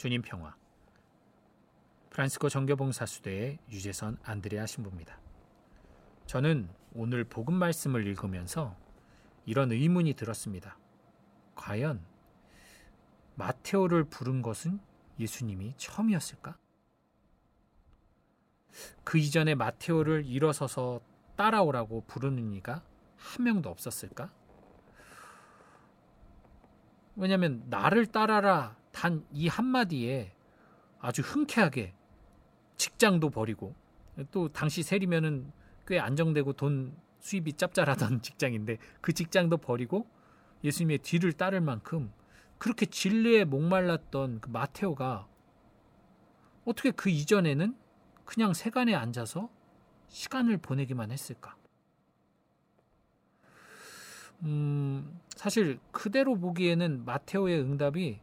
주님 평화 프란스코 정교봉사수대의 유재선 안드레아 신부입니다. 저는 오늘 복음 말씀을 읽으면서 이런 의문이 들었습니다. 과연 마테오를 부른 것은 예수님이 처음이었을까? 그 이전에 마테오를 일어서서 따라오라고 부르는 이가 한 명도 없었을까? 왜냐하면 나를 따라라 단 이 한마디에 아주 흔쾌하게 직장도 버리고 또 당시 세리면은 꽤 안정되고 돈 수입이 짭짤하던 직장인데 그 직장도 버리고 예수님의 뒤를 따를 만큼 그렇게 진리에 목말랐던 그 마테오가 어떻게 그 이전에는 그냥 세간에 앉아서 시간을 보내기만 했을까? 음, 사실 그대로 보기에는 마테오의 응답이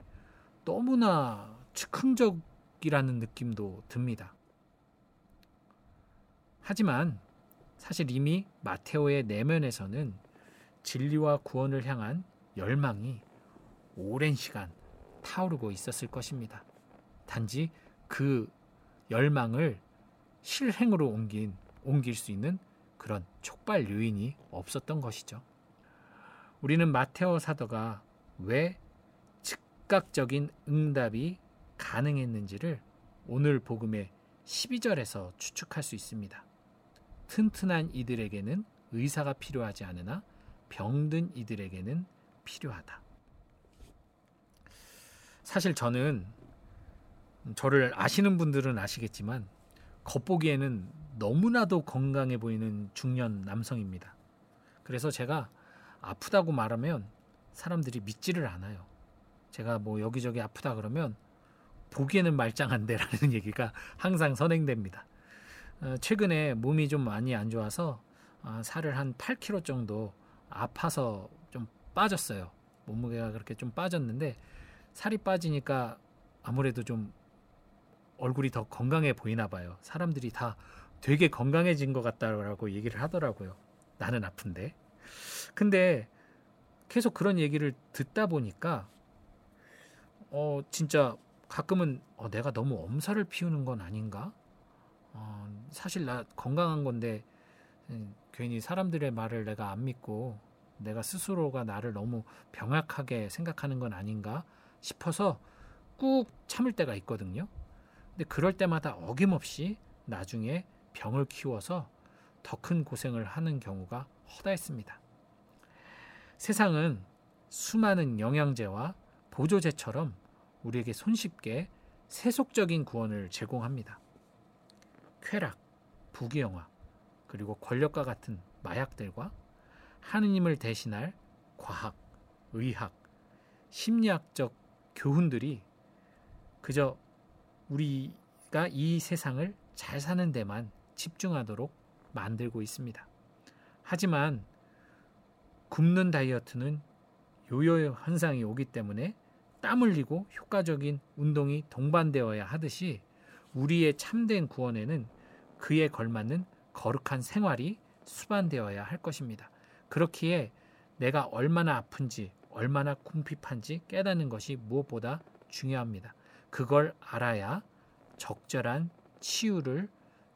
너무나 즉흥적이라는 느낌도 듭니다. 하지만 사실 이미 마테오의 내면에서는 진리와 구원을 향한 열망이 오랜 시간 타오르고 있었을 것입니다. 단지 그 열망을 실행으로 옮긴, 옮길 수 있는 그런 촉발 요인이 없었던 것이죠. 우리는 마테오 사도가 왜 즉각적인 응답이 가능했는지를 오늘 복음의 12절에서 추측할 수 있습니다. 튼튼한 이들에게는 의사가 필요하지 않으나 병든 이들에게는 필요하다. 사실 저는 저를 아시는 분들은 아시겠지만 겉보기에는 너무나도 건강해 보이는 중년 남성입니다. 그래서 제가 아프다고 말하면 사람들이 믿지를 않아요. 제가 뭐 여기저기 아프다 그러면 보기에는 말짱한데라는 얘기가 항상 선행됩니다. 어, 최근에 몸이 좀 많이 안 좋아서 어, 살을 한 8kg 정도 아파서 좀 빠졌어요. 몸무게가 그렇게 좀 빠졌는데 살이 빠지니까 아무래도 좀 얼굴이 더 건강해 보이나 봐요. 사람들이 다 되게 건강해진 것 같다라고 얘기를 하더라고요. 나는 아픈데. 근데 계속 그런 얘기를 듣다 보니까 어 진짜 가끔은 어, 내가 너무 엄살을 피우는 건 아닌가? 어, 사실 나 건강한 건데 음, 괜히 사람들의 말을 내가 안 믿고 내가 스스로가 나를 너무 병약하게 생각하는 건 아닌가 싶어서 꾹 참을 때가 있거든요. 근데 그럴 때마다 어김없이 나중에 병을 키워서 더 큰 고생을 하는 경우가 허다했습니다. 세상은 수많은 영양제와 보조제처럼 우리에게 손쉽게 세속적인 구원을 제공합니다. 쾌락, 부귀영화, 그리고 권력과 같은 마약들과 하느님을 대신할 과학, 의학, 심리학적 교훈들이 그저 우리가 이 세상을 잘 사는 데만 집중하도록 만들고 있습니다. 하지만 굶는 다이어트는 요요 현상이 오기 때문에 땀 흘리고 효과적인 운동이 동반되어야 하듯이 우리의 참된 구원에는 그에 걸맞는 거룩한 생활이 수반되어야 할 것입니다. 그렇기에 내가 얼마나 아픈지, 얼마나 궁핍한지 깨닫는 것이 무엇보다 중요합니다. 그걸 알아야 적절한 치유를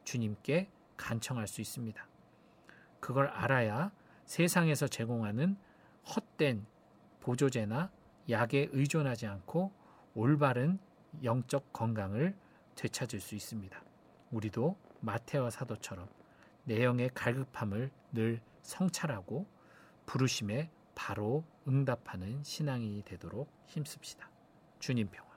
주님께 간청할 수 있습니다. 그걸 알아야 세상에서 제공하는 헛된 보조제나 약에 의존하지 않고 올바른 영적 건강을 되찾을 수 있습니다. 우리도 마테와 사도처럼 내용의 갈급함을 늘 성찰하고 부르심에 바로 응답하는 신앙이 되도록 힘씁시다. 주님 평